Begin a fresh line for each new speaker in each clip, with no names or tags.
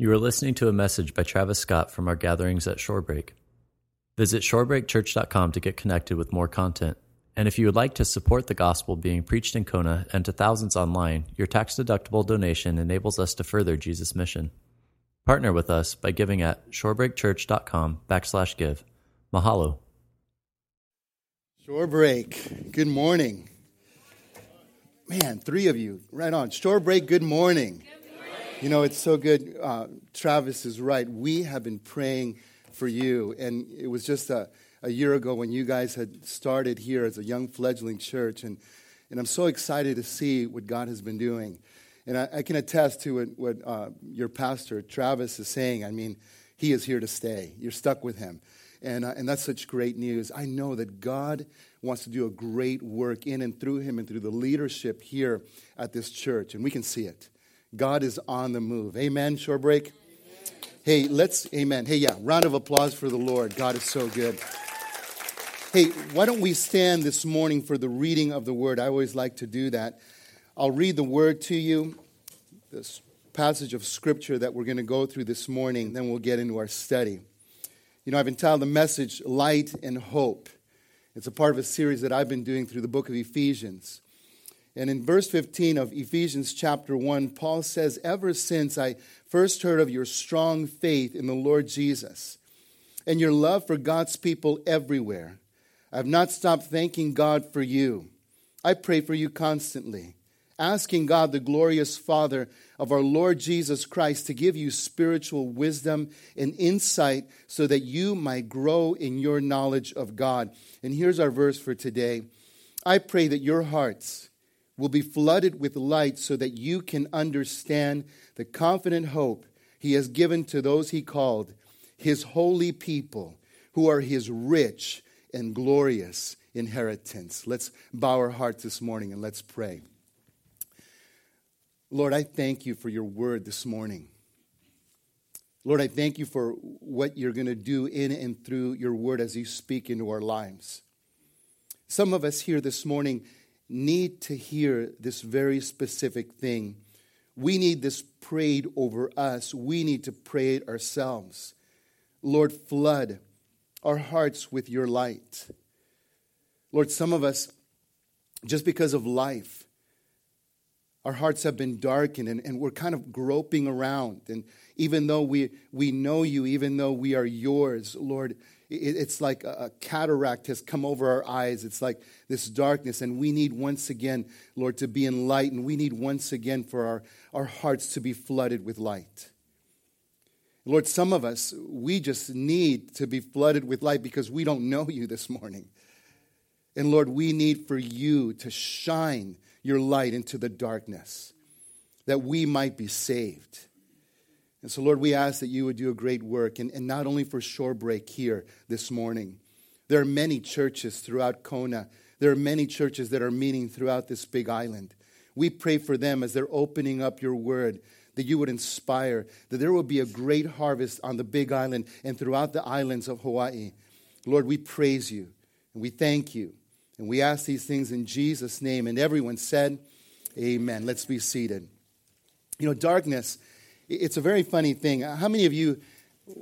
You are listening to a message by Travis Scott from our gatherings at Shorebreak. Visit shorebreakchurch.com to get connected with more content. And if you would like to support the gospel being preached in Kona and to thousands online, your tax deductible donation enables us to further Jesus' mission. Partner with us by giving at shorebreakchurch.com backslash give. Mahalo.
Shorebreak, good morning. Man, three of you, right on. Shorebreak, good morning. You know, it's so good. Uh, Travis is right. We have been praying for you. And it was just a, a year ago when you guys had started here as a young fledgling church. And, and I'm so excited to see what God has been doing. And I, I can attest to what, what uh, your pastor, Travis, is saying. I mean, he is here to stay. You're stuck with him. And, uh, and that's such great news. I know that God wants to do a great work in and through him and through the leadership here at this church. And we can see it. God is on the move. Amen, Shorebreak? Hey, let's, amen. Hey, yeah, round of applause for the Lord. God is so good. Hey, why don't we stand this morning for the reading of the word? I always like to do that. I'll read the word to you, this passage of scripture that we're going to go through this morning, then we'll get into our study. You know, I've entitled the message Light and Hope. It's a part of a series that I've been doing through the book of Ephesians. And in verse 15 of Ephesians chapter 1, Paul says, Ever since I first heard of your strong faith in the Lord Jesus and your love for God's people everywhere, I have not stopped thanking God for you. I pray for you constantly, asking God, the glorious Father of our Lord Jesus Christ, to give you spiritual wisdom and insight so that you might grow in your knowledge of God. And here's our verse for today I pray that your hearts, will be flooded with light so that you can understand the confident hope he has given to those he called, his holy people, who are his rich and glorious inheritance. Let's bow our hearts this morning and let's pray. Lord, I thank you for your word this morning. Lord, I thank you for what you're going to do in and through your word as you speak into our lives. Some of us here this morning need to hear this very specific thing. We need this prayed over us. We need to pray it ourselves. Lord, flood our hearts with your light. Lord, some of us, just because of life, our hearts have been darkened and, and we're kind of groping around. And even though we, we know you, even though we are yours, Lord, it's like a cataract has come over our eyes. It's like this darkness. And we need once again, Lord, to be enlightened. We need once again for our, our hearts to be flooded with light. Lord, some of us, we just need to be flooded with light because we don't know you this morning. And Lord, we need for you to shine your light into the darkness that we might be saved. And so, Lord, we ask that you would do a great work, and, and not only for Shorebreak here this morning. There are many churches throughout Kona. There are many churches that are meeting throughout this big island. We pray for them as they're opening up your word, that you would inspire, that there will be a great harvest on the big island and throughout the islands of Hawaii. Lord, we praise you and we thank you. And we ask these things in Jesus' name. And everyone said, Amen. Let's be seated. You know, darkness it's a very funny thing. How many of you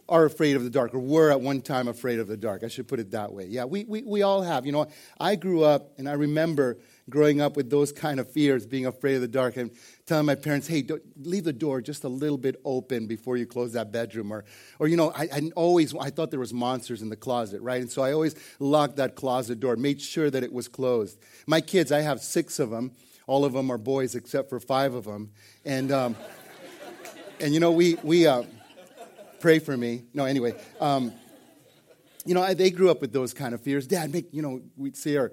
are afraid of the dark or were at one time afraid of the dark? I should put it that way. Yeah, we, we, we all have. You know, I grew up and I remember growing up with those kind of fears, being afraid of the dark, and telling my parents, hey, leave the door just a little bit open before you close that bedroom. Or, or you know, I, I always, I thought there was monsters in the closet, right? And so I always locked that closet door, made sure that it was closed. My kids, I have six of them. All of them are boys except for five of them. And... Um, and you know, we, we uh, pray for me. No, anyway. Um, you know, I, they grew up with those kind of fears. Dad, make, you know, we'd see our,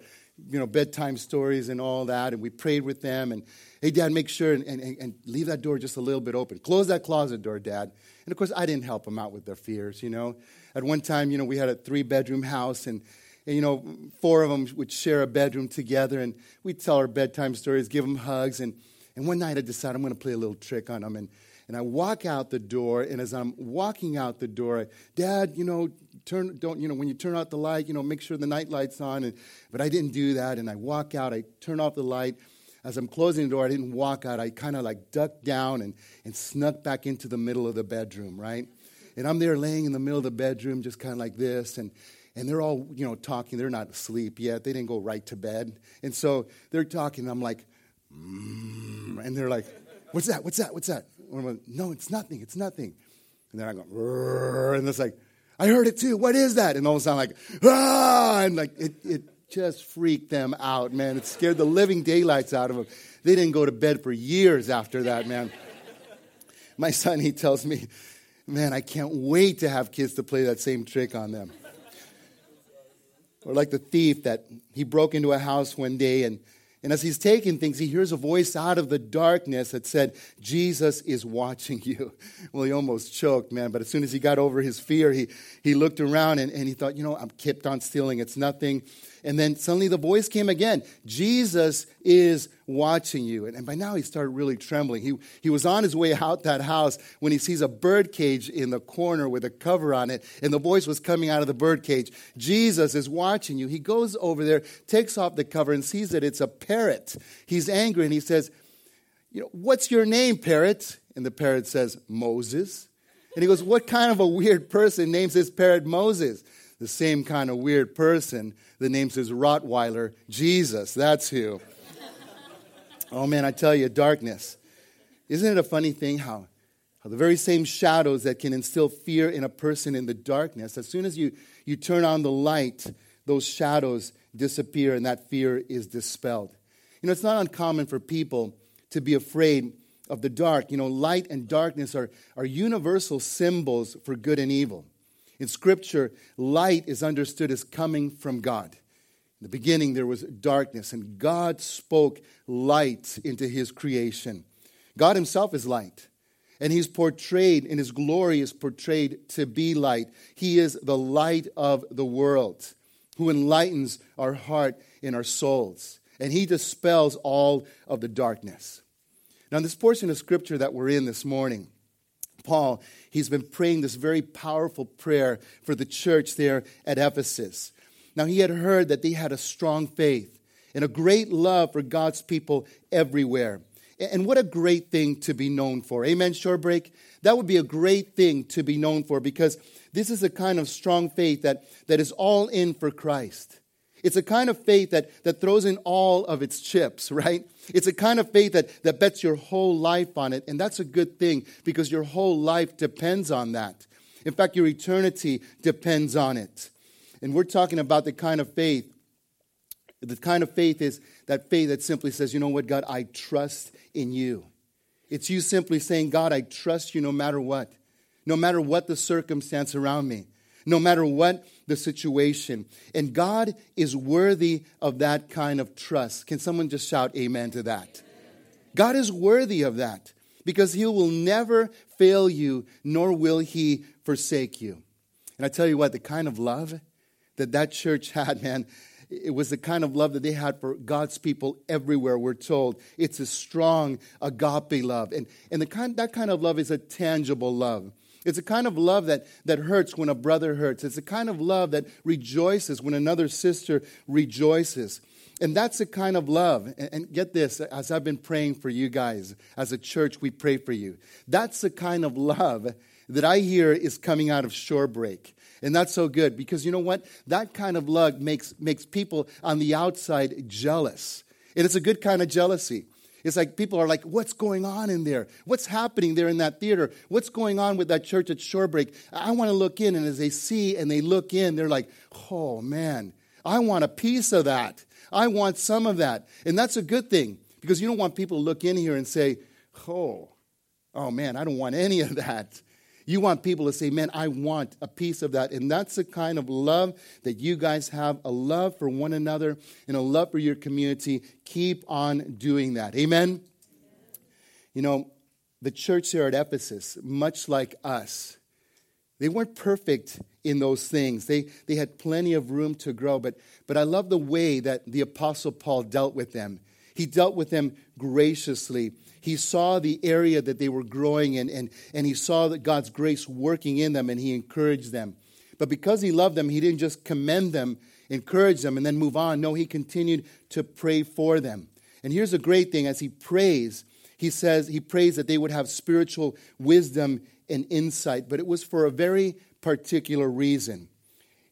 you know, bedtime stories and all that, and we prayed with them. And, hey, Dad, make sure and, and, and leave that door just a little bit open. Close that closet door, Dad. And of course, I didn't help them out with their fears, you know. At one time, you know, we had a three bedroom house, and, and, you know, four of them would share a bedroom together, and we'd tell our bedtime stories, give them hugs. And, and one night I decided I'm going to play a little trick on them. And, and I walk out the door, and as I'm walking out the door, I, Dad, you know, turn, don't, you know, when you turn out the light, you know, make sure the night light's on. And, but I didn't do that, and I walk out, I turn off the light, as I'm closing the door, I didn't walk out. I kind of like ducked down and, and snuck back into the middle of the bedroom, right? And I'm there laying in the middle of the bedroom, just kind of like this. And, and they're all, you know, talking. They're not asleep yet. They didn't go right to bed. And so they're talking. and I'm like, mm, and they're like, what's that? What's that? What's that? I'm like, no, it's nothing. It's nothing. And then I go, and it's like, I heard it too. What is that? And all of a sudden, like, ah, and like it, it just freaked them out, man. It scared the living daylights out of them. They didn't go to bed for years after that, man. My son, he tells me, man, I can't wait to have kids to play that same trick on them. Or like the thief that he broke into a house one day and and as he's taking things, he hears a voice out of the darkness that said, Jesus is watching you. Well, he almost choked, man. But as soon as he got over his fear, he, he looked around and, and he thought, you know, I'm kept on stealing. It's nothing. And then suddenly the voice came again Jesus is watching you. And, and by now he started really trembling. He, he was on his way out that house when he sees a bird cage in the corner with a cover on it. And the voice was coming out of the bird cage Jesus is watching you. He goes over there, takes off the cover, and sees that it's a parrot. He's angry and he says, you know, What's your name, parrot? And the parrot says, Moses. And he goes, What kind of a weird person names his parrot Moses? The same kind of weird person that names his Rottweiler Jesus. That's who. oh man, I tell you, darkness. Isn't it a funny thing how, how the very same shadows that can instill fear in a person in the darkness, as soon as you, you turn on the light, those shadows disappear and that fear is dispelled. You know, it's not uncommon for people to be afraid of the dark. You know, light and darkness are, are universal symbols for good and evil. In Scripture, light is understood as coming from God. In the beginning, there was darkness, and God spoke light into his creation. God himself is light, and he's portrayed, in his glory, is portrayed to be light. He is the light of the world who enlightens our heart and our souls, and he dispels all of the darkness. Now, in this portion of Scripture that we're in this morning, Paul, he's been praying this very powerful prayer for the church there at Ephesus. Now, he had heard that they had a strong faith and a great love for God's people everywhere. And what a great thing to be known for. Amen, Shorebreak? That would be a great thing to be known for because this is a kind of strong faith that, that is all in for Christ. It's a kind of faith that, that throws in all of its chips, right? It's a kind of faith that, that bets your whole life on it. And that's a good thing because your whole life depends on that. In fact, your eternity depends on it. And we're talking about the kind of faith. The kind of faith is that faith that simply says, you know what, God, I trust in you. It's you simply saying, God, I trust you no matter what, no matter what the circumstance around me no matter what the situation. And God is worthy of that kind of trust. Can someone just shout amen to that? God is worthy of that because He will never fail you, nor will He forsake you. And I tell you what, the kind of love that that church had, man, it was the kind of love that they had for God's people everywhere, we're told. It's a strong agape love. And, and the kind, that kind of love is a tangible love. It's a kind of love that, that hurts when a brother hurts. It's a kind of love that rejoices when another sister rejoices. And that's the kind of love. And, get this, as I've been praying for you guys, as a church, we pray for you. That's the kind of love that I hear is coming out of Shorebreak. And that's so good because you know what? That kind of love makes, makes people on the outside jealous. And it's a good kind of jealousy. It's like people are like, what's going on in there? What's happening there in that theater? What's going on with that church at Shorebreak? I want to look in. And as they see and they look in, they're like, oh man, I want a piece of that. I want some of that. And that's a good thing because you don't want people to look in here and say, oh, oh man, I don't want any of that. You want people to say, man, I want a piece of that. And that's the kind of love that you guys have a love for one another and a love for your community. Keep on doing that. Amen? You know, the church here at Ephesus, much like us, they weren't perfect in those things. They, they had plenty of room to grow, but, but I love the way that the Apostle Paul dealt with them. He dealt with them graciously he saw the area that they were growing in, and, and he saw that God's grace working in them, and he encouraged them. But because he loved them, he didn't just commend them, encourage them, and then move on. No, he continued to pray for them. And here's a great thing as he prays, he says, he prays that they would have spiritual wisdom and insight, but it was for a very particular reason.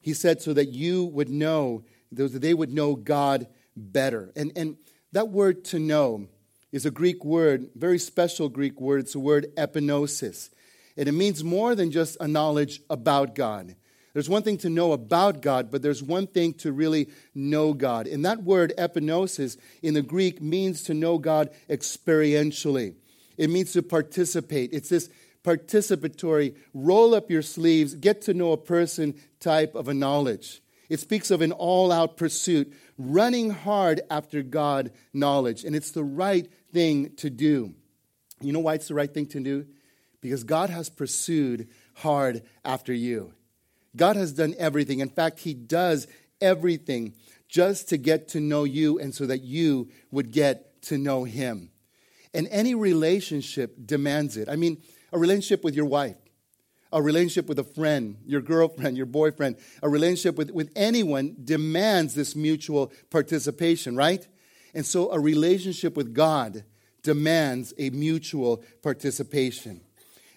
He said, so that you would know, that they would know God better. And, and that word to know is a Greek word, very special Greek word. It's the word epignosis. And it means more than just a knowledge about God. There's one thing to know about God, but there's one thing to really know God. And that word epignosis in the Greek means to know God experientially. It means to participate. It's this participatory, roll up your sleeves, get to know a person type of a knowledge. It speaks of an all out pursuit, running hard after God knowledge. And it's the right thing to do. You know why it's the right thing to do? Because God has pursued hard after you. God has done everything. In fact, He does everything just to get to know you and so that you would get to know Him. And any relationship demands it. I mean, a relationship with your wife, a relationship with a friend, your girlfriend, your boyfriend, a relationship with, with anyone demands this mutual participation, right? And so a relationship with God demands a mutual participation.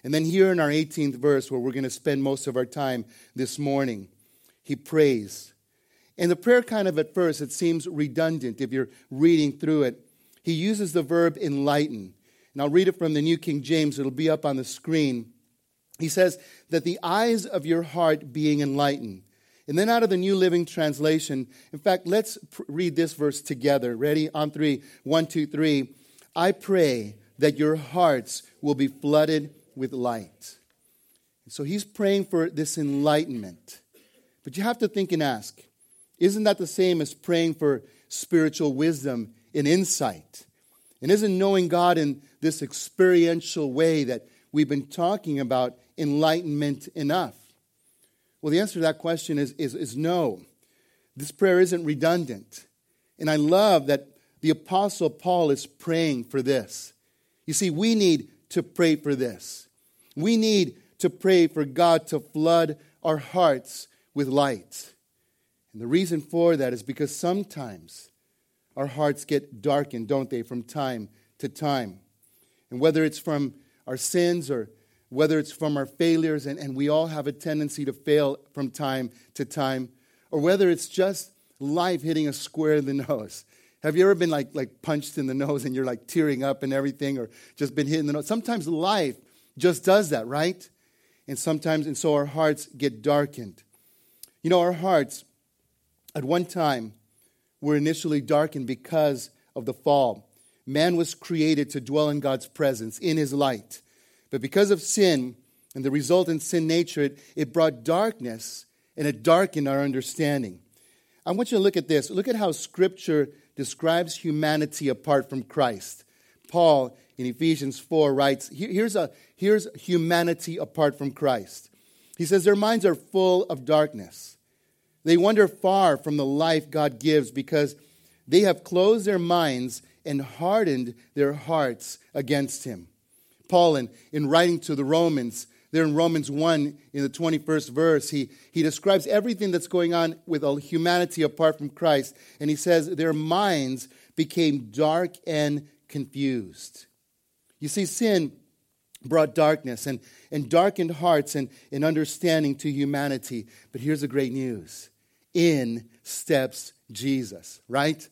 And then here in our 18th verse, where we're going to spend most of our time this morning, he prays. And the prayer kind of at first, it seems redundant if you're reading through it. He uses the verb enlighten. And I'll read it from the New King James, it'll be up on the screen. He says, that the eyes of your heart being enlightened. And then out of the New Living Translation, in fact, let's pr- read this verse together. Ready? On three. One, two, three. I pray that your hearts will be flooded with light. so he's praying for this enlightenment. But you have to think and ask isn't that the same as praying for spiritual wisdom and insight? And isn't knowing God in this experiential way that we've been talking about enlightenment enough? Well, the answer to that question is, is, is no. This prayer isn't redundant. And I love that the Apostle Paul is praying for this. You see, we need to pray for this. We need to pray for God to flood our hearts with light. And the reason for that is because sometimes our hearts get darkened, don't they, from time to time. And whether it's from our sins or whether it's from our failures, and, and we all have a tendency to fail from time to time, or whether it's just life hitting a square in the nose. Have you ever been like, like punched in the nose and you're like tearing up and everything, or just been hit in the nose? Sometimes life just does that, right? And sometimes, and so our hearts get darkened. You know, our hearts at one time were initially darkened because of the fall. Man was created to dwell in God's presence, in his light. But because of sin and the resultant sin nature, it, it brought darkness and it darkened our understanding. I want you to look at this. Look at how Scripture describes humanity apart from Christ. Paul in Ephesians 4 writes here's, a, here's humanity apart from Christ. He says, Their minds are full of darkness. They wander far from the life God gives because they have closed their minds and hardened their hearts against Him. Paul, in, in writing to the Romans, there in Romans 1, in the 21st verse, he, he describes everything that's going on with all humanity apart from Christ. And he says, Their minds became dark and confused. You see, sin brought darkness and, and darkened hearts and, and understanding to humanity. But here's the great news in steps Jesus, right?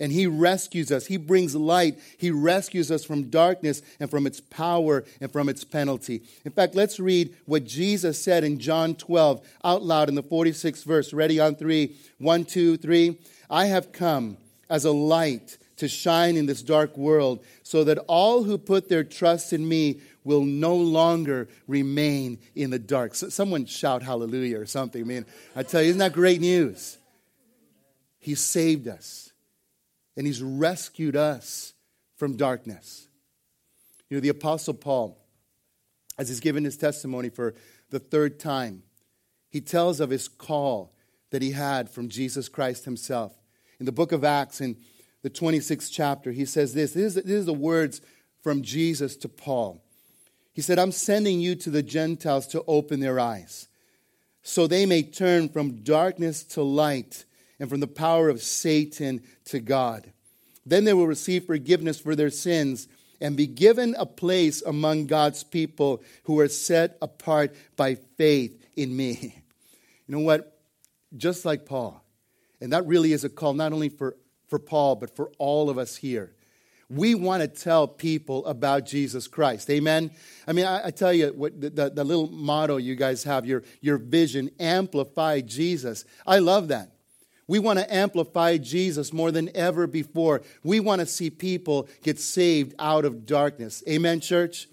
And He rescues us. He brings light. He rescues us from darkness and from its power and from its penalty. In fact, let's read what Jesus said in John 12 out loud in the 46th verse. Ready on three. One, two, three. I have come as a light to shine in this dark world so that all who put their trust in me will no longer remain in the dark. So someone shout hallelujah or something. I mean, I tell you, isn't that great news? He saved us and he's rescued us from darkness. You know, the Apostle Paul, as he's given his testimony for the third time, he tells of his call that he had from Jesus Christ himself. In the book of Acts, in the 26th chapter, he says this. This is, the words from Jesus to Paul. He said, I'm sending you to the Gentiles to open their eyes so they may turn from darkness to light and from the power of Satan to God. Then they will receive forgiveness for their sins and be given a place among God's people who are set apart by faith in me. You know what? Just like Paul, and that really is a call not only for, for Paul, but for all of us here. We want to tell people about Jesus Christ. Amen? I mean, I, I tell you, what the, the, the little motto you guys have, your, your vision, amplify Jesus. I love that. We want to amplify Jesus more than ever before. We want to see people get saved out of darkness. Amen, church?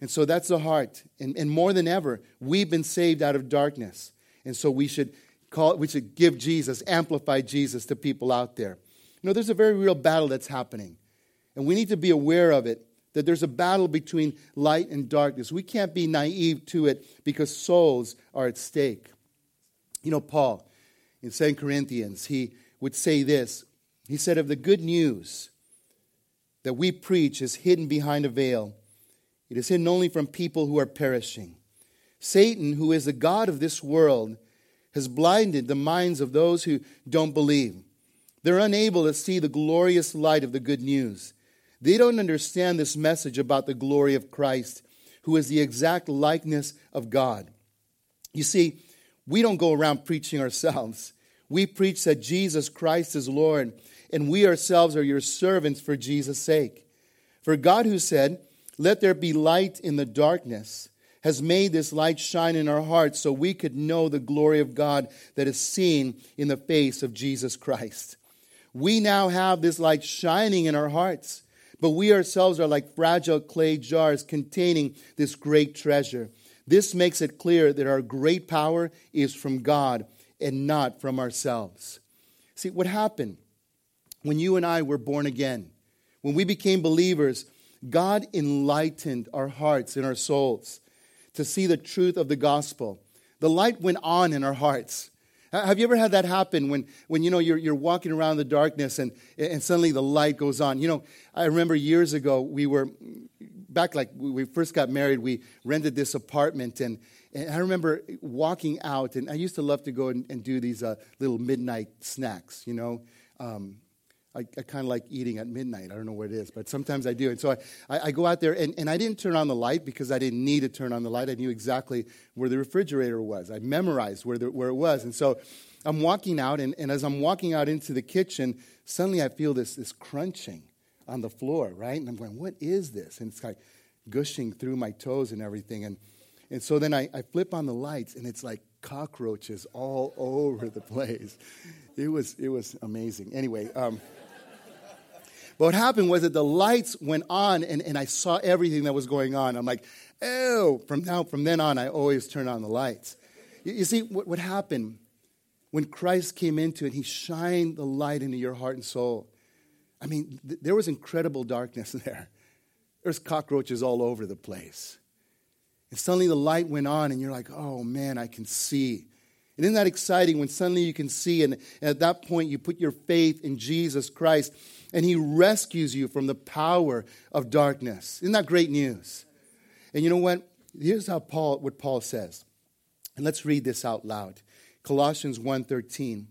And so that's the heart. And, and more than ever, we've been saved out of darkness. And so we should call we should give Jesus, amplify Jesus to people out there. You know, there's a very real battle that's happening. And we need to be aware of it. That there's a battle between light and darkness. We can't be naive to it because souls are at stake. You know, Paul, in 2 Corinthians, he would say this. He said, Of the good news that we preach is hidden behind a veil, it is hidden only from people who are perishing. Satan, who is the God of this world, has blinded the minds of those who don't believe. They're unable to see the glorious light of the good news. They don't understand this message about the glory of Christ, who is the exact likeness of God. You see, we don't go around preaching ourselves. We preach that Jesus Christ is Lord, and we ourselves are your servants for Jesus' sake. For God, who said, Let there be light in the darkness, has made this light shine in our hearts so we could know the glory of God that is seen in the face of Jesus Christ. We now have this light shining in our hearts, but we ourselves are like fragile clay jars containing this great treasure. This makes it clear that our great power is from God and not from ourselves. See, what happened when you and I were born again, when we became believers, God enlightened our hearts and our souls to see the truth of the gospel. The light went on in our hearts. Have you ever had that happen when, when you know, you're, you're walking around the darkness and, and suddenly the light goes on? You know, I remember years ago, we were back like we first got married, we rented this apartment, and, and I remember walking out, and I used to love to go and, and do these uh, little midnight snacks, you know. Um, I, I kind of like eating at midnight. I don't know what it is, but sometimes I do. And so I, I, I, go out there, and, and I didn't turn on the light because I didn't need to turn on the light. I knew exactly where the refrigerator was. I memorized where, the, where it was. And so I'm walking out, and, and as I'm walking out into the kitchen, suddenly I feel this, this crunching on the floor, right? And I'm going, what is this? And it's like gushing through my toes and everything. And, and so then I, I flip on the lights, and it's like cockroaches all over the place. It was, it was amazing. Anyway, um, but what happened was that the lights went on, and, and I saw everything that was going on. I'm like, oh, from now, from then on, I always turn on the lights. You, you see, what, what happened when Christ came into it, he shined the light into your heart and soul. I mean, th- there was incredible darkness there. There's cockroaches all over the place. And suddenly the light went on, and you're like, oh man, I can see. And isn't that exciting when suddenly you can see, and at that point you put your faith in Jesus Christ, and He rescues you from the power of darkness. Isn't that great news? And you know what? Here's how Paul, what Paul says. And let's read this out loud. Colossians 1.13.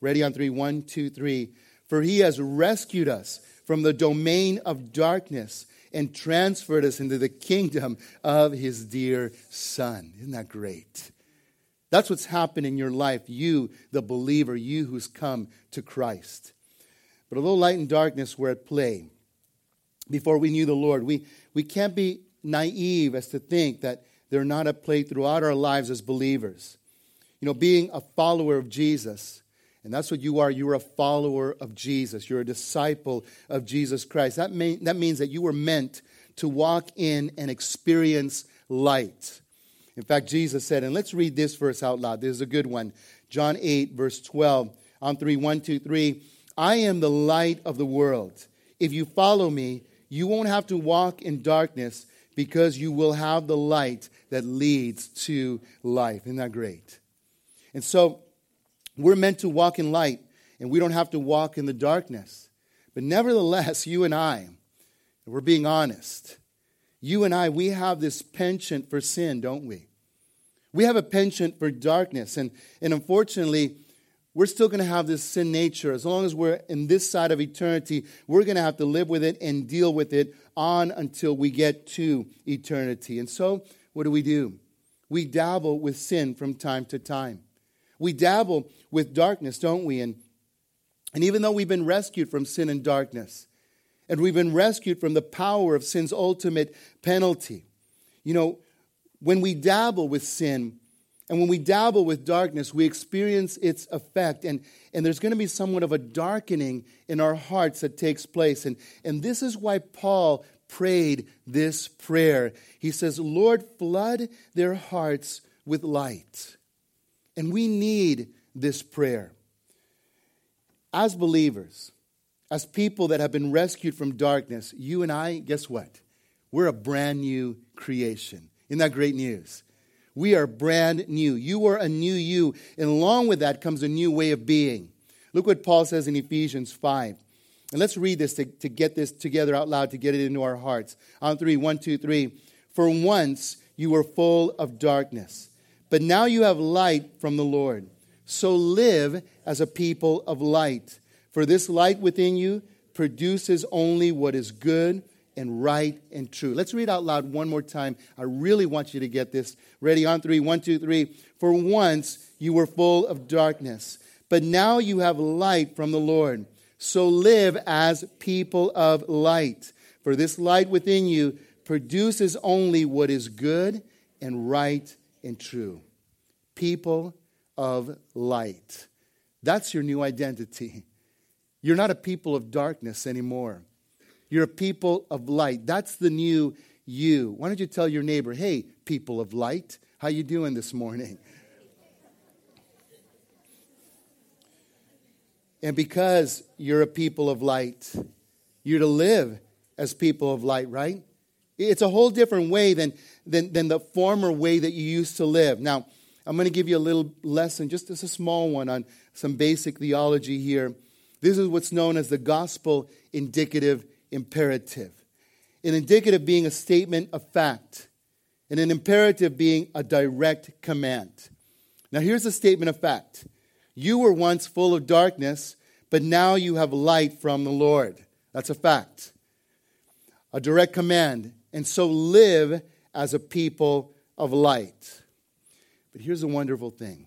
Ready on three. One, two, three. For he has rescued us from the domain of darkness and transferred us into the kingdom of his dear Son. Isn't that great? That's what's happened in your life, you, the believer, you who's come to Christ. But although light and darkness were at play before we knew the Lord, we, we can't be naive as to think that they're not at play throughout our lives as believers. You know, being a follower of Jesus and that's what you are. You're a follower of Jesus. You're a disciple of Jesus Christ. That, mean, that means that you were meant to walk in and experience light. In fact, Jesus said, and let's read this verse out loud. This is a good one. John 8, verse 12. On 3, 1, 2, 3. I am the light of the world. If you follow me, you won't have to walk in darkness because you will have the light that leads to life. Isn't that great? And so, we're meant to walk in light, and we don't have to walk in the darkness. But nevertheless, you and I, we're being honest, you and I, we have this penchant for sin, don't we? We have a penchant for darkness. And, and unfortunately, we're still going to have this sin nature. As long as we're in this side of eternity, we're going to have to live with it and deal with it on until we get to eternity. And so, what do we do? We dabble with sin from time to time. We dabble with darkness, don't we? And, and even though we've been rescued from sin and darkness, and we've been rescued from the power of sin's ultimate penalty, you know, when we dabble with sin, and when we dabble with darkness, we experience its effect. And, and there's going to be somewhat of a darkening in our hearts that takes place. And, and this is why Paul prayed this prayer. He says, Lord, flood their hearts with light. And we need this prayer. As believers, as people that have been rescued from darkness, you and I, guess what? We're a brand new creation. Isn't that great news? We are brand new. You are a new you. And along with that comes a new way of being. Look what Paul says in Ephesians 5. And let's read this to, to get this together out loud, to get it into our hearts. On three, one, two, three. For once you were full of darkness, but now you have light from the Lord. So live as a people of light. For this light within you produces only what is good and right and true. Let's read out loud one more time. I really want you to get this. Ready on three. One, two, three. For once you were full of darkness, but now you have light from the Lord. So live as people of light. For this light within you produces only what is good and right and true. People of light. That's your new identity. You're not a people of darkness anymore. You're a people of light. That's the new you. Why don't you tell your neighbor, "Hey, people of light, how you doing this morning?" And because you're a people of light, you're to live as people of light, right? It's a whole different way than, than, than the former way that you used to live. Now, I'm going to give you a little lesson, just as a small one, on some basic theology here. This is what's known as the gospel indicative imperative. An indicative being a statement of fact, and an imperative being a direct command. Now, here's a statement of fact You were once full of darkness, but now you have light from the Lord. That's a fact. A direct command. And so live as a people of light. But here's a wonderful thing.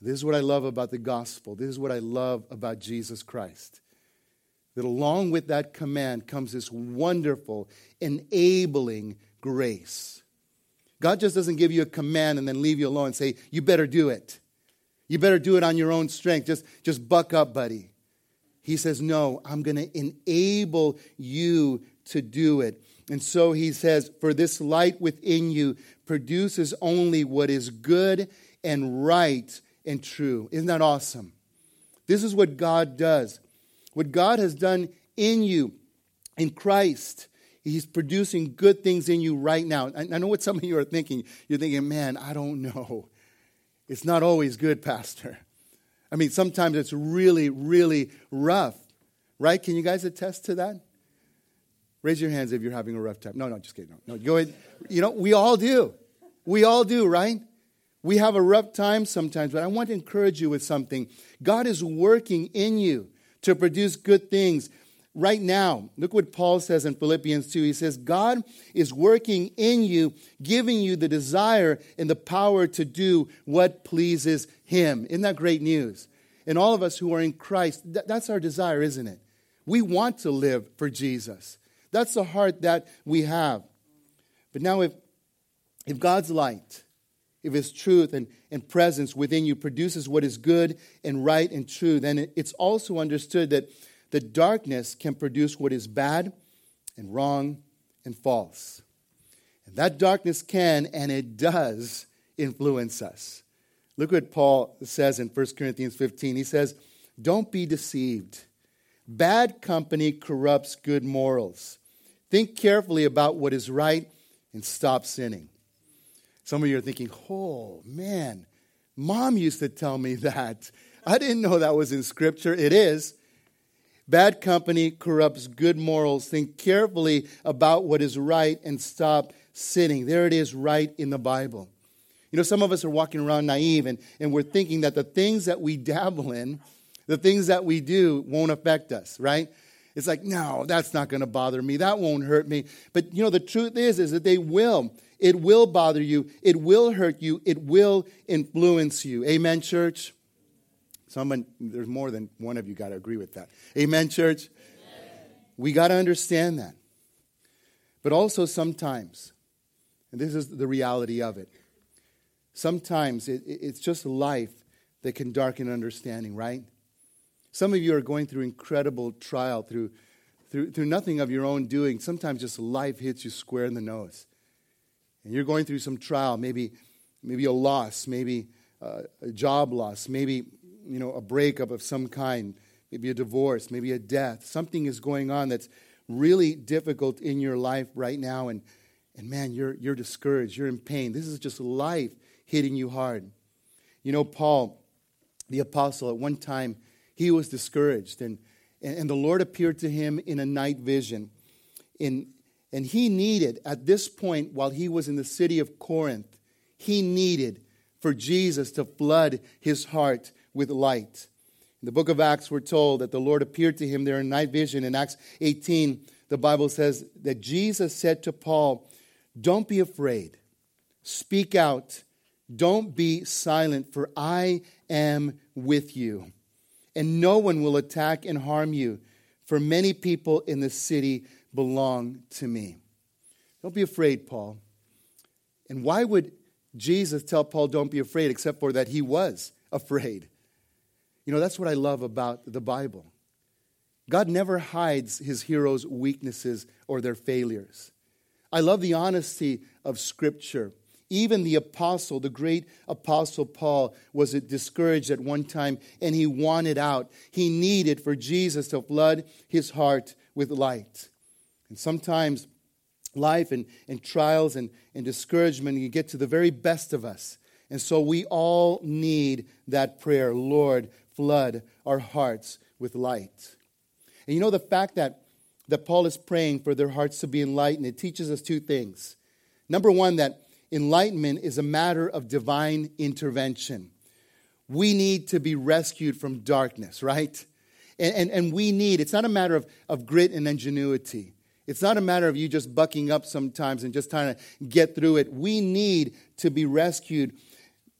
This is what I love about the gospel. This is what I love about Jesus Christ that along with that command comes this wonderful, enabling grace. God just doesn't give you a command and then leave you alone and say, You better do it. You better do it on your own strength. Just, just buck up, buddy. He says, No, I'm going to enable you to do it. And so he says, For this light within you produces only what is good and right and true. Isn't that awesome? This is what God does. What God has done in you, in Christ, He's producing good things in you right now. I know what some of you are thinking. You're thinking, man, I don't know. It's not always good, Pastor. I mean, sometimes it's really, really rough, right? Can you guys attest to that? Raise your hands if you're having a rough time. No, no, just kidding. No, no, go ahead. You know, we all do. We all do, right? We have a rough time sometimes, but I want to encourage you with something. God is working in you to produce good things right now. Look what Paul says in Philippians 2. He says, God is working in you, giving you the desire and the power to do what pleases Him. Isn't that great news? And all of us who are in Christ, that's our desire, isn't it? We want to live for Jesus. That's the heart that we have. But now, if, if God's light, if His truth and, and presence within you produces what is good and right and true, then it's also understood that the darkness can produce what is bad and wrong and false. And that darkness can and it does influence us. Look what Paul says in 1 Corinthians 15. He says, Don't be deceived. Bad company corrupts good morals. Think carefully about what is right and stop sinning. Some of you are thinking, oh man, mom used to tell me that. I didn't know that was in Scripture. It is. Bad company corrupts good morals. Think carefully about what is right and stop sinning. There it is, right in the Bible. You know, some of us are walking around naive and, and we're thinking that the things that we dabble in, the things that we do, won't affect us, right? It's like, no, that's not going to bother me. That won't hurt me. But you know, the truth is, is that they will. It will bother you. It will hurt you. It will influence you. Amen, church? Someone, there's more than one of you got to agree with that. Amen, church? Amen. We got to understand that. But also sometimes, and this is the reality of it, sometimes it, it's just life that can darken understanding, right? Some of you are going through incredible trial through, through, through nothing of your own doing. Sometimes just life hits you square in the nose. And you're going through some trial, maybe, maybe a loss, maybe uh, a job loss, maybe you know, a breakup of some kind, maybe a divorce, maybe a death. Something is going on that's really difficult in your life right now, and, and man, you're, you're discouraged, you're in pain. This is just life hitting you hard. You know, Paul, the apostle, at one time, he was discouraged, and, and the Lord appeared to him in a night vision. In, and he needed, at this point, while he was in the city of Corinth, he needed for Jesus to flood his heart with light. In the book of Acts, we're told that the Lord appeared to him there in night vision. In Acts 18, the Bible says that Jesus said to Paul, Don't be afraid. Speak out. Don't be silent, for I am with you. And no one will attack and harm you, for many people in the city belong to me. Don't be afraid, Paul. And why would Jesus tell Paul, Don't be afraid, except for that he was afraid? You know, that's what I love about the Bible. God never hides his heroes' weaknesses or their failures. I love the honesty of Scripture. Even the apostle, the great apostle Paul, was discouraged at one time and he wanted out. He needed for Jesus to flood his heart with light. And sometimes life and, and trials and, and discouragement, can get to the very best of us. And so we all need that prayer Lord, flood our hearts with light. And you know the fact that, that Paul is praying for their hearts to be enlightened, it teaches us two things. Number one, that enlightenment is a matter of divine intervention. We need to be rescued from darkness, right? And, and, and we need, it's not a matter of, of grit and ingenuity. It's not a matter of you just bucking up sometimes and just trying to get through it. We need to be rescued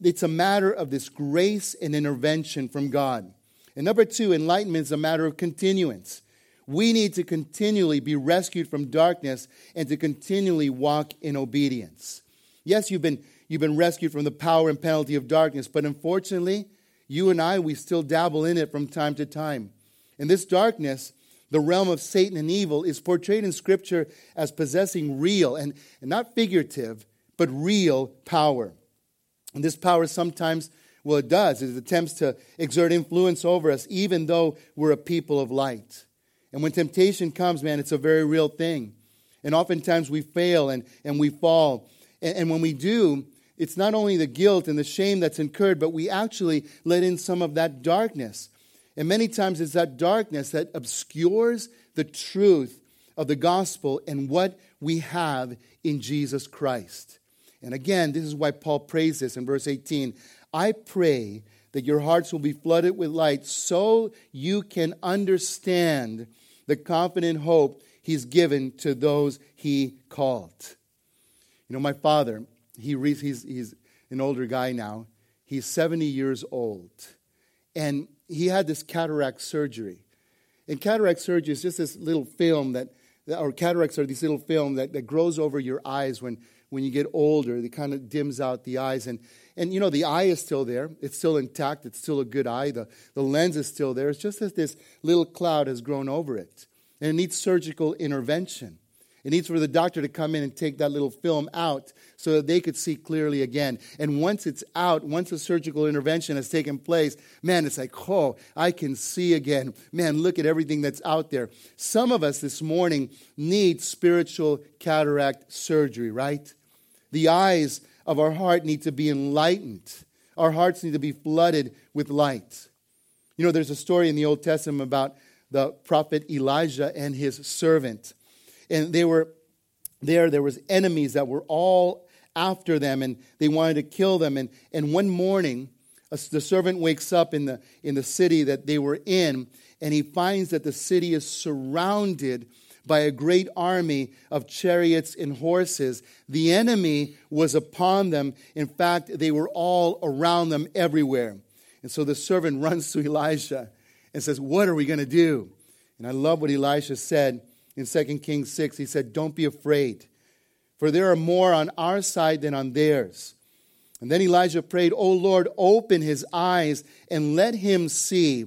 it's a matter of this grace and intervention from God. And number two, enlightenment is a matter of continuance. We need to continually be rescued from darkness and to continually walk in obedience. Yes, you've been, you've been rescued from the power and penalty of darkness, but unfortunately, you and I, we still dabble in it from time to time. And this darkness, the realm of Satan and evil, is portrayed in Scripture as possessing real and, and not figurative, but real power. And this power sometimes, well, it does, it attempts to exert influence over us, even though we're a people of light. And when temptation comes, man, it's a very real thing. And oftentimes we fail and, and we fall. And, and when we do, it's not only the guilt and the shame that's incurred, but we actually let in some of that darkness. And many times it's that darkness that obscures the truth of the gospel and what we have in Jesus Christ. And again, this is why Paul prays this in verse 18 I pray that your hearts will be flooded with light so you can understand the confident hope he's given to those he called. You know, my father, he re- he's, he's an older guy now. He's 70 years old. And he had this cataract surgery. And cataract surgery is just this little film that, or cataracts are this little film that, that grows over your eyes when when you get older, it kind of dims out the eyes. And, and you know, the eye is still there. It's still intact. It's still a good eye. The, the lens is still there. It's just that this little cloud has grown over it. And it needs surgical intervention. It needs for the doctor to come in and take that little film out so that they could see clearly again. And once it's out, once a surgical intervention has taken place, man, it's like, oh, I can see again. Man, look at everything that's out there. Some of us this morning need spiritual cataract surgery, right? The eyes of our heart need to be enlightened. Our hearts need to be flooded with light. You know, there's a story in the Old Testament about the prophet Elijah and his servant and they were there there was enemies that were all after them and they wanted to kill them. And, and one morning, the servant wakes up in the, in the city that they were in and he finds that the city is surrounded by a great army of chariots and horses. The enemy was upon them. In fact, they were all around them everywhere. And so the servant runs to Elisha and says, What are we going to do? And I love what Elisha said in 2 Kings 6. He said, Don't be afraid, for there are more on our side than on theirs. And then Elijah prayed, O Lord, open his eyes and let him see.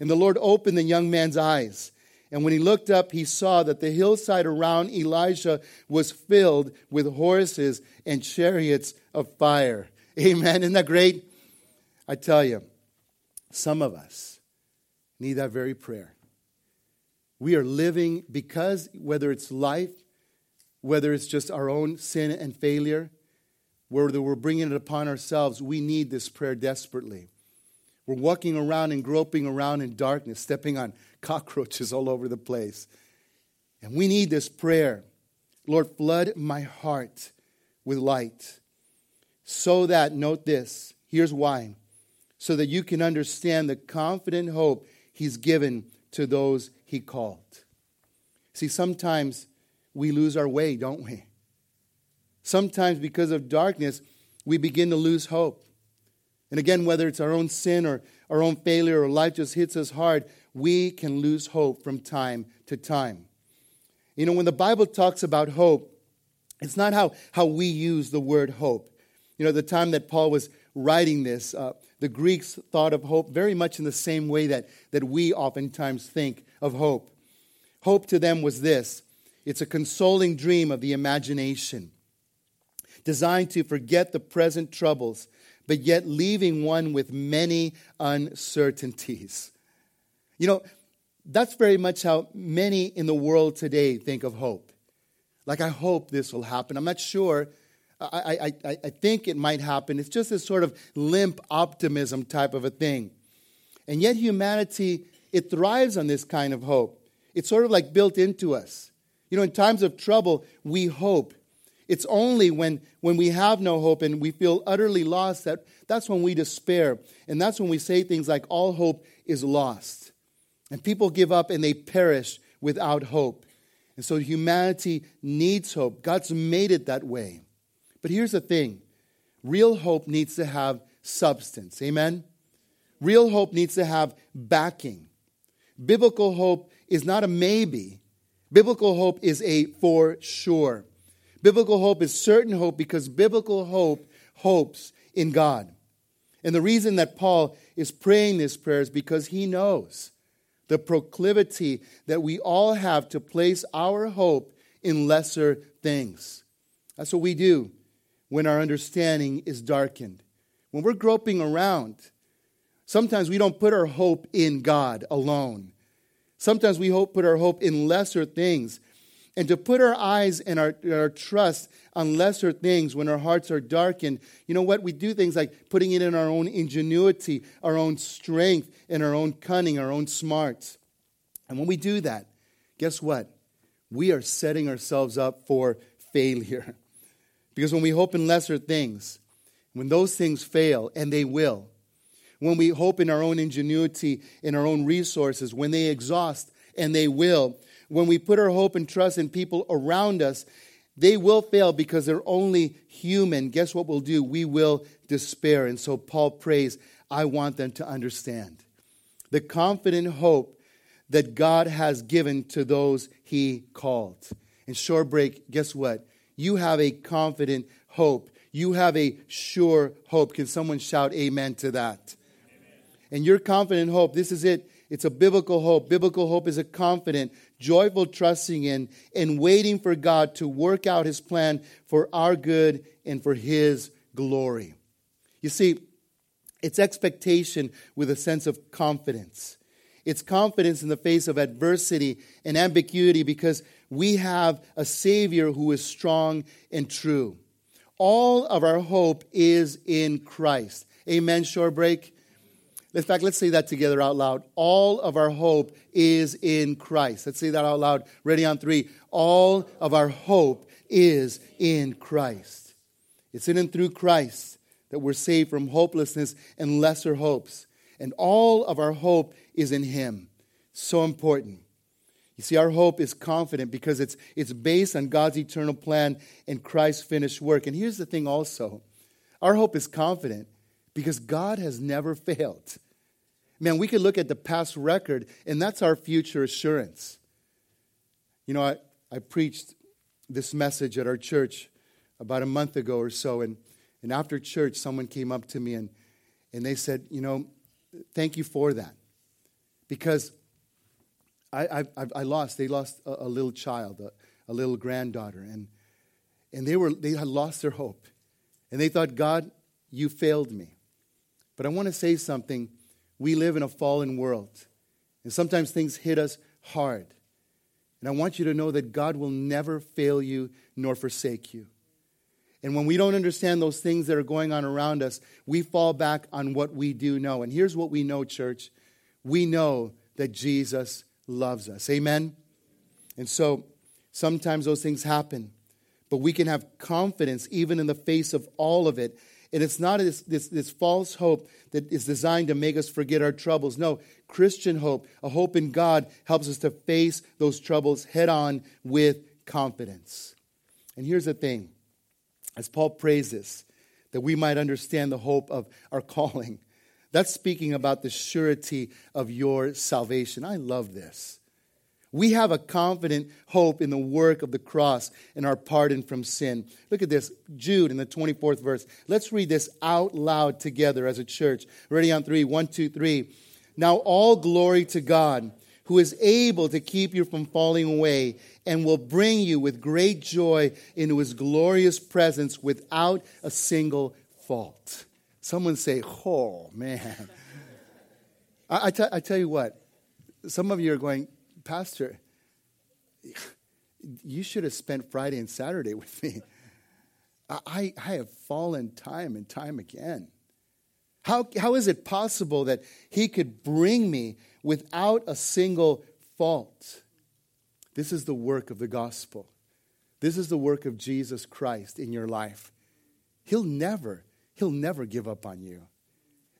And the Lord opened the young man's eyes. And when he looked up, he saw that the hillside around Elijah was filled with horses and chariots of fire. Amen. Isn't that great? I tell you, some of us need that very prayer. We are living because, whether it's life, whether it's just our own sin and failure, whether we're bringing it upon ourselves, we need this prayer desperately. We're walking around and groping around in darkness, stepping on cockroaches all over the place. And we need this prayer. Lord, flood my heart with light so that, note this, here's why, so that you can understand the confident hope He's given to those He called. See, sometimes we lose our way, don't we? Sometimes, because of darkness, we begin to lose hope. And again, whether it's our own sin or our own failure or life just hits us hard, we can lose hope from time to time. You know, when the Bible talks about hope, it's not how, how we use the word hope. You know, the time that Paul was writing this, uh, the Greeks thought of hope very much in the same way that, that we oftentimes think of hope. Hope to them was this it's a consoling dream of the imagination, designed to forget the present troubles but yet leaving one with many uncertainties. You know, that's very much how many in the world today think of hope. Like, I hope this will happen. I'm not sure. I, I, I think it might happen. It's just this sort of limp optimism type of a thing. And yet, humanity, it thrives on this kind of hope. It's sort of like built into us. You know, in times of trouble, we hope. It's only when, when we have no hope and we feel utterly lost that that's when we despair. And that's when we say things like, all hope is lost. And people give up and they perish without hope. And so humanity needs hope. God's made it that way. But here's the thing real hope needs to have substance. Amen? Real hope needs to have backing. Biblical hope is not a maybe, biblical hope is a for sure. Biblical hope is certain hope because biblical hope hopes in God. And the reason that Paul is praying this prayer is because he knows the proclivity that we all have to place our hope in lesser things. That's what we do when our understanding is darkened. When we're groping around, sometimes we don't put our hope in God alone. Sometimes we hope, put our hope in lesser things and to put our eyes and our, our trust on lesser things when our hearts are darkened, you know what? We do things like putting it in our own ingenuity, our own strength, and our own cunning, our own smarts. And when we do that, guess what? We are setting ourselves up for failure. Because when we hope in lesser things, when those things fail, and they will, when we hope in our own ingenuity, in our own resources, when they exhaust, and they will, when we put our hope and trust in people around us, they will fail because they're only human. Guess what we'll do? We will despair. And so Paul prays, I want them to understand the confident hope that God has given to those he called. And Shorebreak, guess what? You have a confident hope. You have a sure hope. Can someone shout amen to that? Amen. And your confident hope, this is it. It's a biblical hope. Biblical hope is a confident, joyful trusting in and waiting for God to work out his plan for our good and for his glory. You see, it's expectation with a sense of confidence. It's confidence in the face of adversity and ambiguity because we have a Savior who is strong and true. All of our hope is in Christ. Amen, Shorebreak? In fact, let's say that together out loud. All of our hope is in Christ. Let's say that out loud. Ready on three. All of our hope is in Christ. It's in and through Christ that we're saved from hopelessness and lesser hopes. And all of our hope is in Him. So important. You see, our hope is confident because it's, it's based on God's eternal plan and Christ's finished work. And here's the thing also our hope is confident because God has never failed. Man, we could look at the past record, and that's our future assurance. You know, I, I preached this message at our church about a month ago or so, and, and after church, someone came up to me and, and they said, You know, thank you for that. Because I, I, I lost, they lost a, a little child, a, a, little granddaughter, and, and they, were, they had lost their hope. And they thought, God, you failed me. But I want to say something. We live in a fallen world, and sometimes things hit us hard. And I want you to know that God will never fail you nor forsake you. And when we don't understand those things that are going on around us, we fall back on what we do know. And here's what we know, church we know that Jesus loves us. Amen? And so sometimes those things happen, but we can have confidence even in the face of all of it. And it's not this, this, this, false hope that is designed to make us forget our troubles. No, Christian hope, a hope in God, helps us to face those troubles head on with confidence. And here's the thing as Paul prays this, that we might understand the hope of our calling. That's speaking about the surety of your salvation. I love this. We have a confident hope in the work of the cross and our pardon from sin. Look at this, Jude in the 24th verse. Let's read this out loud together as a church. Ready on three, one, two, three. Now all glory to God, who is able to keep you from falling away and will bring you with great joy into his glorious presence without a single fault. Someone say, oh, man. I, I, t- I tell you what, some of you are going, Pastor, you should have spent Friday and Saturday with me. I, I have fallen time and time again. How, how is it possible that he could bring me without a single fault? This is the work of the gospel. This is the work of Jesus Christ in your life. He'll never He'll never give up on you.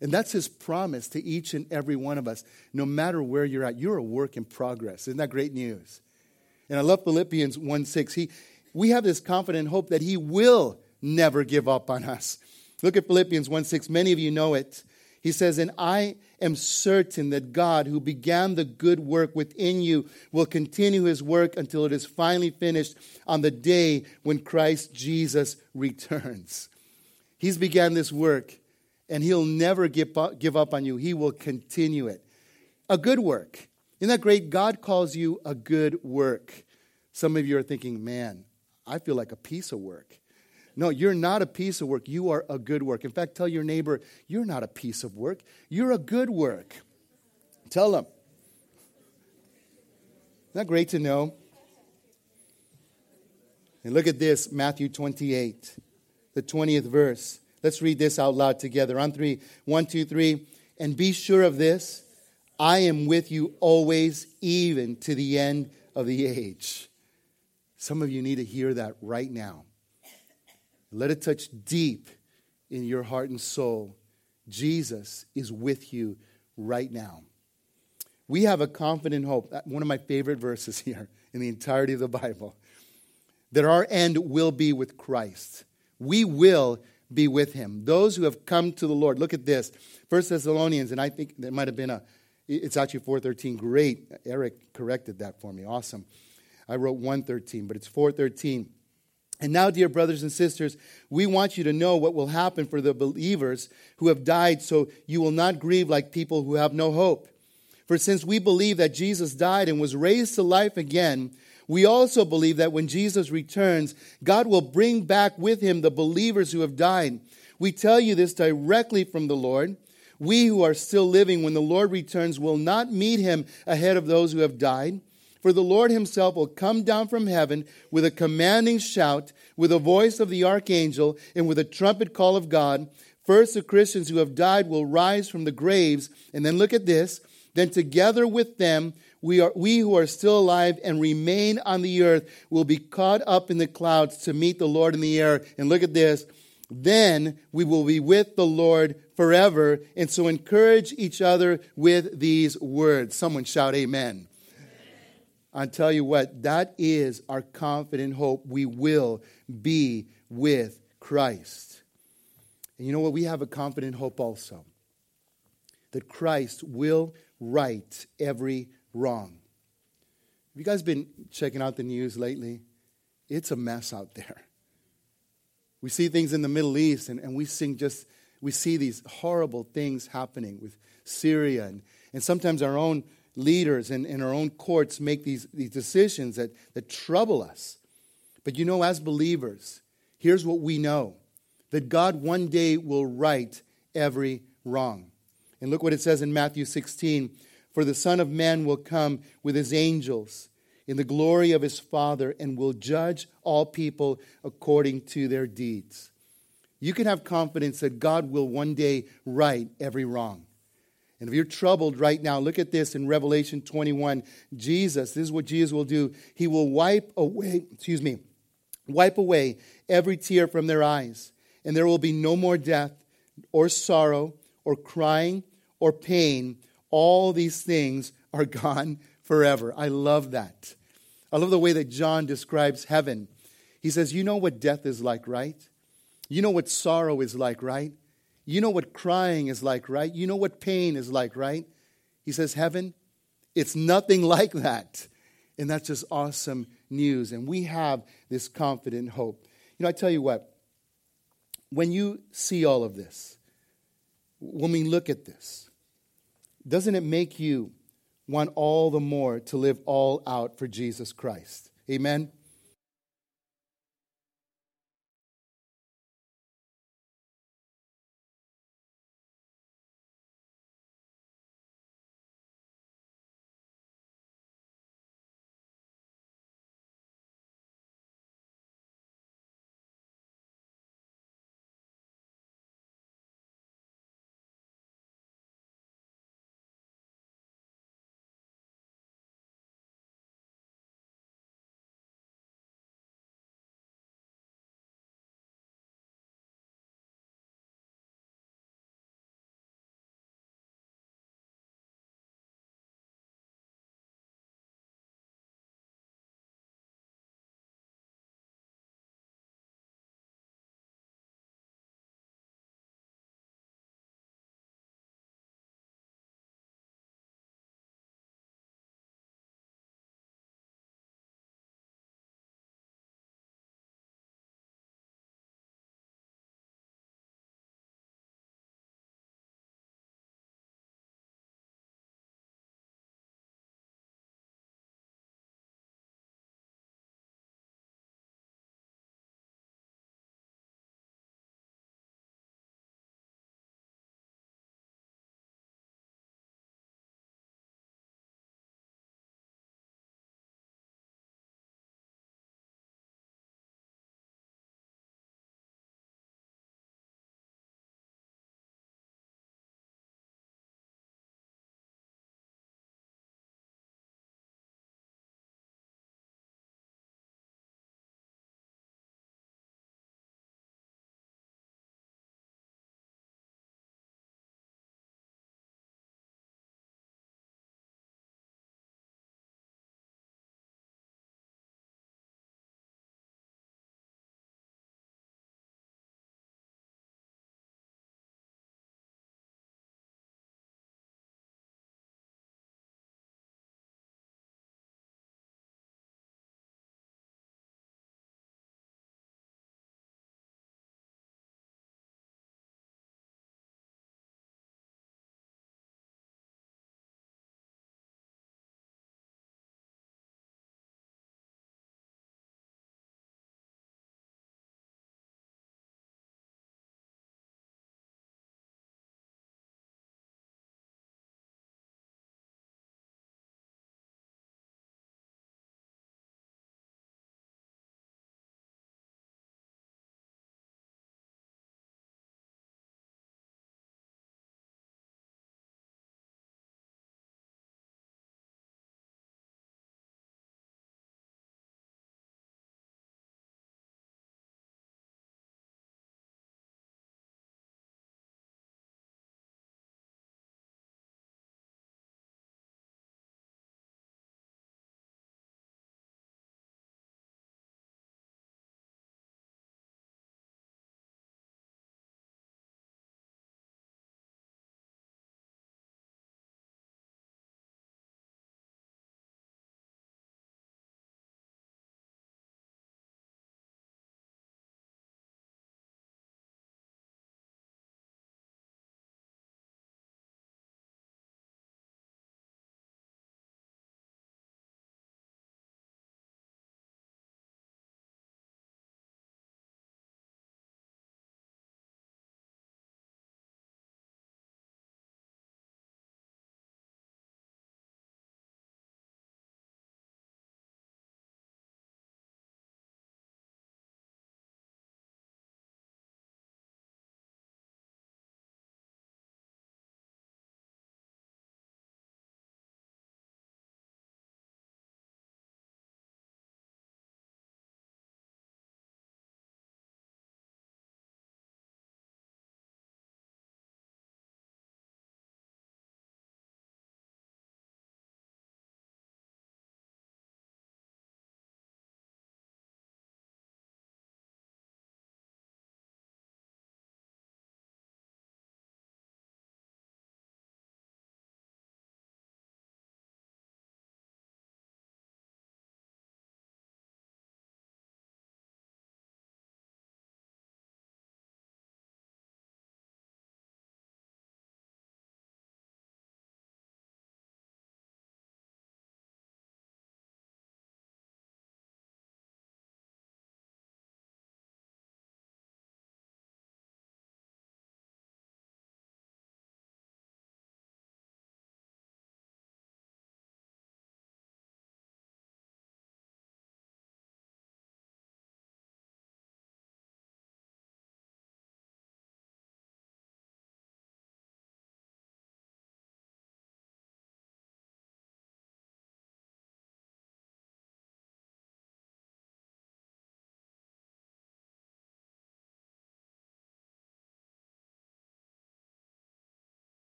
And that's his promise to each and every one of us. No matter where you're at, you're a work in progress. Isn't that great news? And I love Philippians 1 6. He, we have this confident hope that he will never give up on us. Look at Philippians 1 6. Many of you know it. He says, And I am certain that God, who began the good work within you, will continue his work until it is finally finished on the day when Christ Jesus returns. He's began this work, and He'll never give up, give up on you. He will continue it. A good work. Isn't that great? God calls you a good work. Some of you are thinking, man, I feel like a piece of work. No, you're not a piece of work. You are a good work. In fact, tell your neighbor, you're not a piece of work. You're a good work. Tell them. Isn't that great to know? And look at this Matthew 28 the 20th verse. Let's read this out loud together. On three, one, two, three. And be sure of this I am with you always, even to the end of the age. Some of you need to hear that right now. Let it touch deep in your heart and soul. Jesus is with you right now. We have a confident hope. One of my favorite verses here in the entirety of the Bible that our end will be with Christ we will be with him. Those who have come to the Lord. Look at this. First Thessalonians, and I think there might have been a, it's actually 413. Great. Eric corrected that for me. Awesome. I wrote 113, but it's 413. And now, dear brothers and sisters, we want you to know what will happen for the believers who have died, so you will not grieve like people who have no hope. For since we believe that Jesus died and was raised to life again, we also believe that when Jesus returns, God will bring back with him the believers who have died. We tell you this directly from the Lord. We who are still living when the Lord returns will not meet him ahead of those who have died. For the Lord himself will come down from heaven with a commanding shout, with the voice of the archangel, and with a trumpet call of God. First, the Christians who have died will rise from the graves. And then look at this. Then together with them, we, are, we who are still alive and remain on the earth will be caught up in the clouds to meet the Lord in the air. And look at this. Then we will be with the Lord forever. And so encourage each other with these words. Someone shout, Amen. I tell you what, that is our confident hope. We will be with Christ. And you know what? We have a confident hope also that Christ will right every wrong. Have you guys been checking out the news lately? It's a mess out there. We see things in the Middle East and, and we sing just we see these horrible things happening with Syria and, and sometimes our own leaders and, and our own courts make these, these decisions that, that trouble us. But you know, as believers, here's what we know that God one day will right every wrong. And look what it says in Matthew 16 For the Son of Man will come with his angels in the glory of his Father and will judge all people according to their deeds. You can have confidence that God will one day right every wrong. And if you're troubled right now, look at this in Revelation 21. Jesus, this is what Jesus will do. He will wipe away, excuse me, wipe away every tear from their eyes. And there will be no more death or sorrow or crying or pain. All these things are gone forever. I love that. I love the way that John describes heaven. He says, You know what death is like, right? You know what sorrow is like, right? You know what crying is like, right? You know what pain is like, right? He says, Heaven, it's nothing like that. And that's just awesome news. And we have this confident hope. You know, I tell you what, when you see all of this, when we look at this, doesn't it make you want all the more to live all out for Jesus Christ? Amen?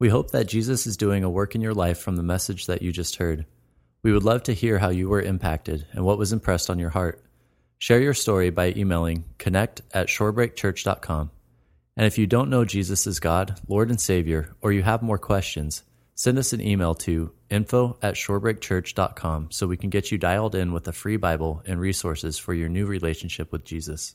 We hope that Jesus is doing a work in your life from the message that you just heard. We would love to hear how you were impacted and what was impressed on your heart. Share your story by emailing connect at shorebreakchurch.com. And if you don't know Jesus as God, Lord, and Savior, or you have more questions, send us an email to info at shorebreakchurch.com so we can get you dialed in with a free Bible and resources for your new relationship with Jesus.